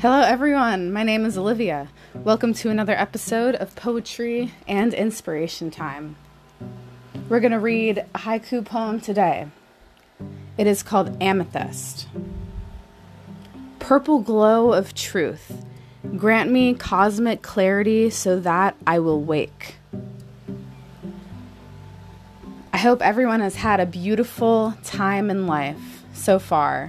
Hello, everyone. My name is Olivia. Welcome to another episode of Poetry and Inspiration Time. We're going to read a haiku poem today. It is called Amethyst. Purple glow of truth, grant me cosmic clarity so that I will wake. I hope everyone has had a beautiful time in life so far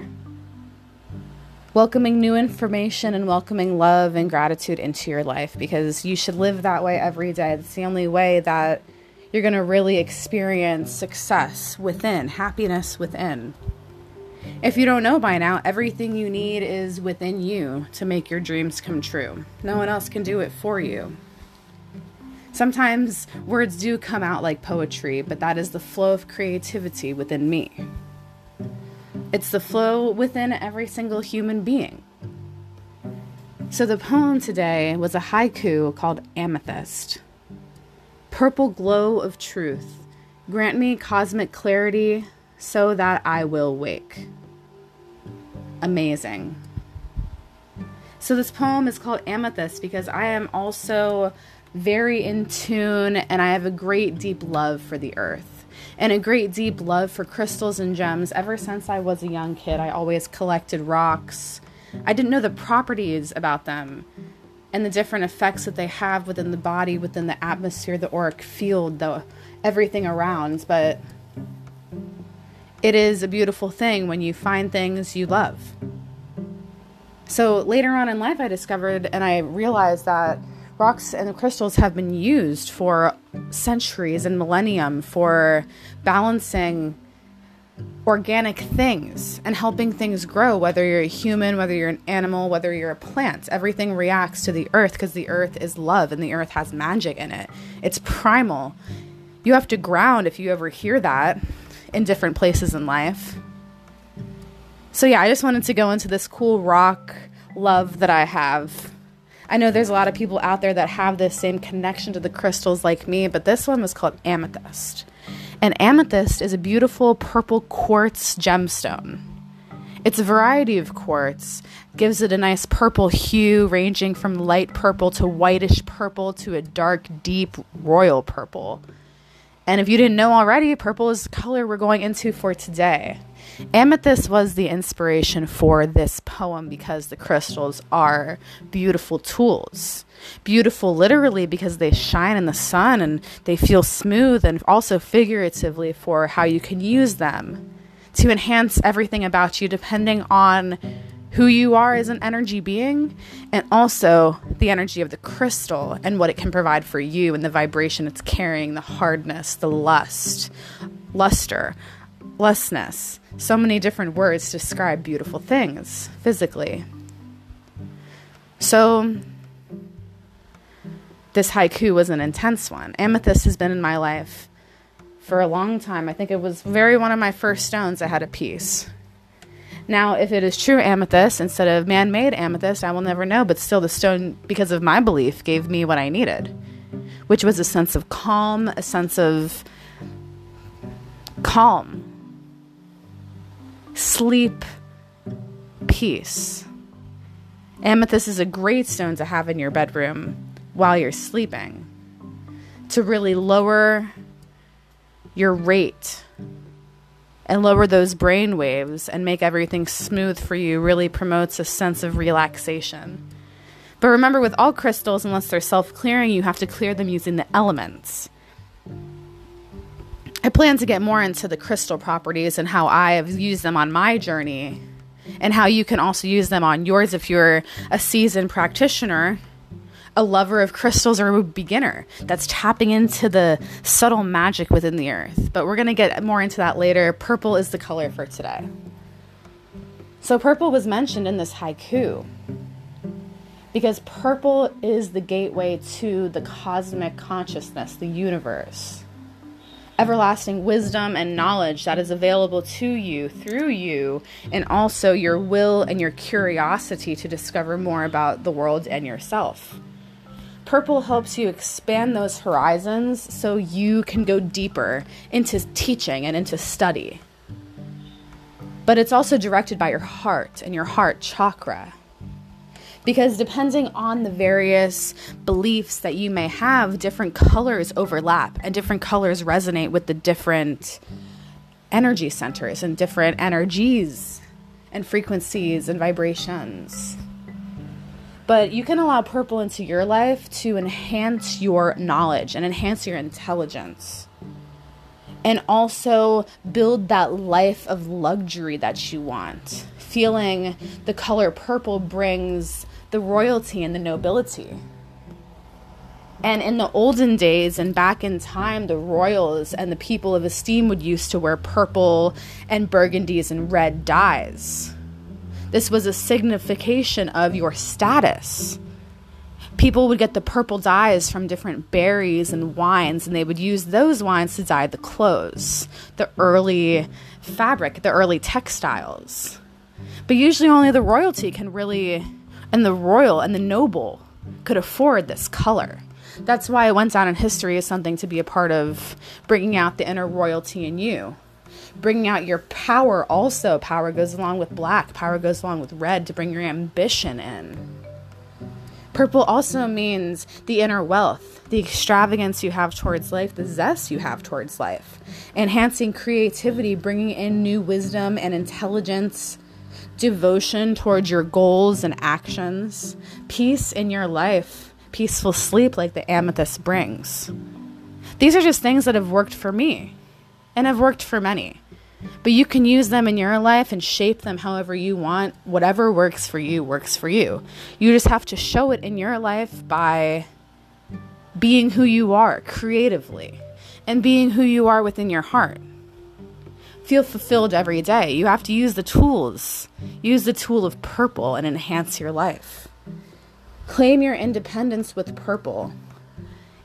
welcoming new information and welcoming love and gratitude into your life because you should live that way every day. It's the only way that you're going to really experience success within, happiness within. If you don't know by now, everything you need is within you to make your dreams come true. No one else can do it for you. Sometimes words do come out like poetry, but that is the flow of creativity within me. It's the flow within every single human being. So the poem today was a haiku called Amethyst. Purple glow of truth, grant me cosmic clarity so that I will wake. Amazing. So this poem is called Amethyst because I am also very in tune and I have a great deep love for the earth and a great deep love for crystals and gems. Ever since I was a young kid, I always collected rocks. I didn't know the properties about them and the different effects that they have within the body, within the atmosphere, the auric field, the everything around, but it is a beautiful thing when you find things you love. So later on in life, I discovered and I realized that rocks and crystals have been used for centuries and millennium for balancing organic things and helping things grow whether you're a human whether you're an animal whether you're a plant. Everything reacts to the earth because the earth is love and the earth has magic in it. It's primal. You have to ground if you ever hear that in different places in life. So yeah i just wanted to go into this cool rock love that i have I know there's a lot of people out there that have this same connection to the crystals like me, but this one was called amethyst. And amethyst is a beautiful purple quartz gemstone. It's a variety of quartz, gives it a nice purple hue ranging from light purple to whitish purple to a dark, deep royal purple. And if you didn't know already, purple is the color we're going into for today. Amethyst was the inspiration for this poem because the crystals are beautiful tools. Beautiful literally because they shine in the sun and they feel smooth, and also figuratively for how you can use them to enhance everything about you depending on who you are as an energy being and also the energy of the crystal and what it can provide for you and the vibration it's carrying, the hardness, the lust, luster lessness. So many different words describe beautiful things physically. So, this haiku was an intense one. Amethyst has been in my life for a long time. I think it was very one of my first stones I had a piece. Now, if it is true amethyst instead of man made amethyst, I will never know, but still, the stone, because of my belief, gave me what I needed, which was a sense of calm, a sense of calm, sleep, peace. Amethyst is a great stone to have in your bedroom while you're sleeping to really lower your rate and lower those brain waves and make everything smooth for you really promotes a sense of relaxation. But remember, with all crystals, unless they're self clearing, you have to clear them using the elements. I plan to get more into the crystal properties and how I have used them on my journey and how you can also use them on yours if you're a seasoned practitioner, a lover of crystals, or a beginner that's tapping into the subtle magic within the earth. But we're going to get more into that later. Purple is the color for today. So, purple was mentioned in this haiku because purple is the gateway to the cosmic consciousness, the universe everlasting wisdom and knowledge that is available to you through you, and also your will and your curiosity to discover more about the world and yourself. Purple helps you expand those horizons so you can go deeper into teaching and into study. But it's also directed by your heart and your heart chakra. Because depending on the various beliefs that you may have, different colors overlap and different colors resonate with the different energy centers and different energies and frequencies and vibrations. But you can allow purple into your life to enhance your knowledge and enhance your intelligence. And also build that life of luxury that you want. Feeling the color purple brings the royalty and the nobility. And in the olden days and back in time, the royals and the people of esteem would used to wear purple and burgundies and red dyes. This was a signification of your status. People would get the purple dyes from different berries and wines, and they would use those wines to dye the clothes, the early fabric, the early textiles. But usually, only the royalty can really, and the royal and the noble could afford this color. That's why it went down in history as something to be a part of bringing out the inner royalty in you bringing out your power also. Power goes along with black, power goes along with red to bring your ambition in. Purple also means the inner wealth, the extravagance you have towards life, the zest you have towards life, enhancing creativity, bringing in new wisdom and intelligence, devotion towards your goals and actions, peace in your life, peaceful sleep like the amethyst brings. These are just things that have worked for me and have worked for many. But you can use them in your life and shape them however you want. Whatever works for you works for you. You just have to show it in your life by being who you are creatively and being who you are within your heart. Feel fulfilled every day. You have to use the tools. Use the tool of purple and enhance your life. Claim your independence with purple.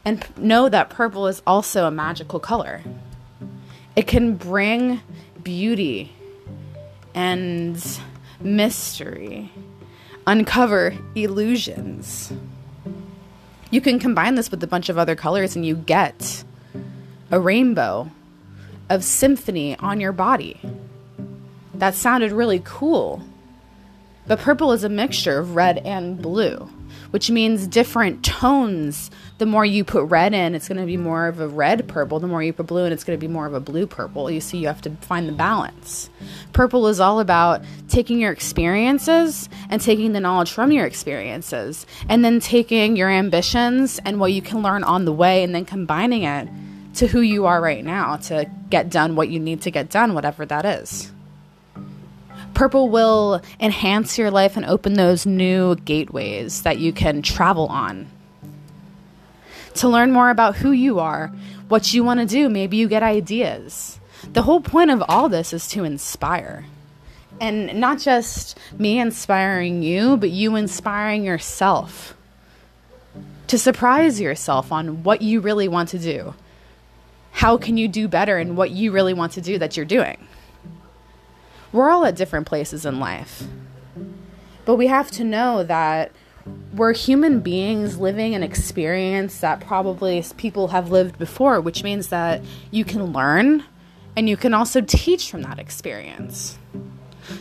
And know that purple is also a magical color. It can bring beauty and mystery, uncover illusions. You can combine this with a bunch of other colors and you get a rainbow of symphony on your body. That sounded really cool. But purple is a mixture of red and blue which means different tones. The more you put red in, it's going to be more of a red purple. The more you put blue in, it's going to be more of a blue purple. You see, you have to find the balance. Purple is all about taking your experiences and taking the knowledge from your experiences, and then taking your ambitions and what you can learn on the way, and then combining it to who you are right now to get done what you need to get done, whatever that is. Purple will enhance your life and open those new gateways that you can travel on. To learn more about who you are, what you want to do, maybe you get ideas. The whole point of all this is to inspire. And not just me inspiring you, but you inspiring yourself. To surprise yourself on what you really want to do. How can you do better in what you really want to do that you're doing? We're all at different places in life. But we have to know that we're human beings living an experience that probably people have lived before, which means that you can learn and you can also teach from that experience.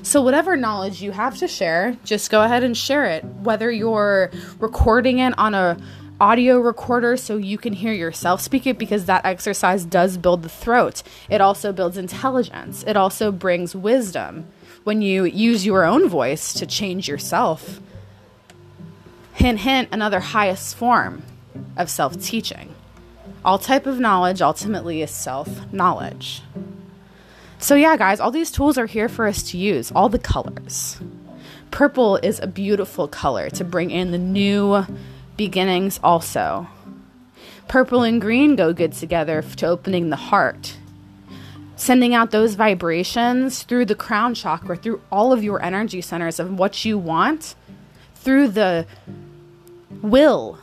So, whatever knowledge you have to share, just go ahead and share it. Whether you're recording it on a audio recorder so you can hear yourself speak it because that exercise does build the throat. It also builds intelligence. It also brings wisdom when you use your own voice to change yourself. Hint, hint, another highest form of self teaching. All type of knowledge ultimately is self knowledge. So, yeah, guys, all these tools are here for us to use, all the colors. Purple is a beautiful color to bring in the new beginnings also. Purple and green go good together to opening the heart, sending out those vibrations through the crown chakra, through all of your energy centers of what you want, through the will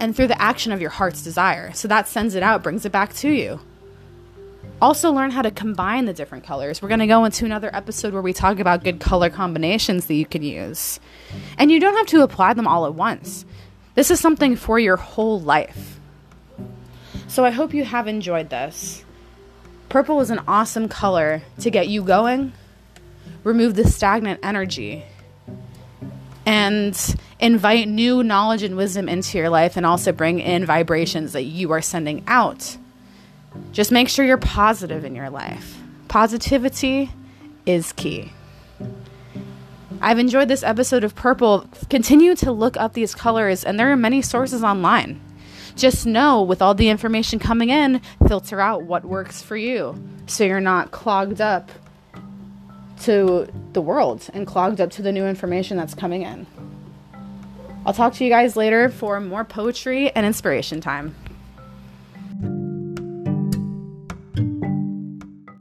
and through the action of your heart's desire. So that sends it out, brings it back to you. Also, learn how to combine the different colors. We're going to go into another episode where we talk about good color combinations that you can use. And you don't have to apply them all at once. This is something for your whole life. So I hope you have enjoyed this. Purple is an awesome color to get you going, remove the stagnant energy, and invite new knowledge and wisdom into your life and also bring in vibrations that you are sending out. Just make sure you're positive in your life. Positivity is key. I've enjoyed this episode of Purple. Continue to look up these colors, and there are many sources online. Just know with all the information coming in, filter out what works for you so you're not clogged up to the world and clogged up to the new information that's coming in. I'll talk to you guys later for more poetry and inspiration time.